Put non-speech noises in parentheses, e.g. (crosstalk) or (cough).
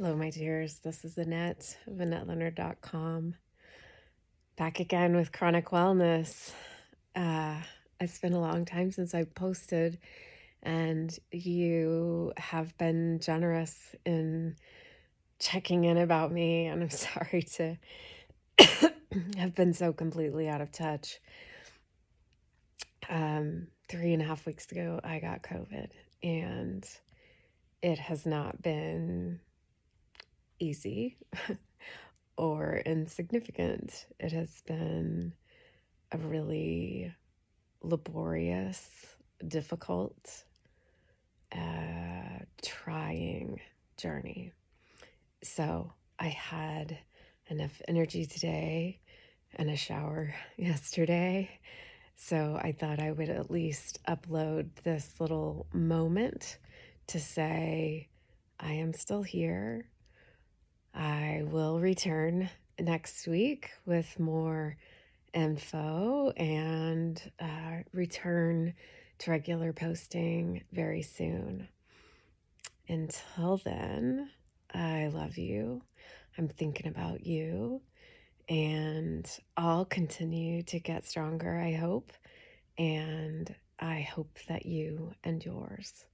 Hello, my dears. This is Annette of AnnetteLeonard.com. Back again with Chronic Wellness. Uh, it's been a long time since I posted, and you have been generous in checking in about me. And I'm (laughs) sorry to (coughs) have been so completely out of touch. Um, three and a half weeks ago, I got COVID, and it has not been easy (laughs) or insignificant. It has been a really laborious, difficult, uh, trying journey. So I had enough energy today and a shower (laughs) yesterday. So I thought I would at least upload this little moment to say, I am still here. I will return next week with more info and uh, return to regular posting very soon. Until then, I love you. I'm thinking about you. And I'll continue to get stronger, I hope. And I hope that you and yours.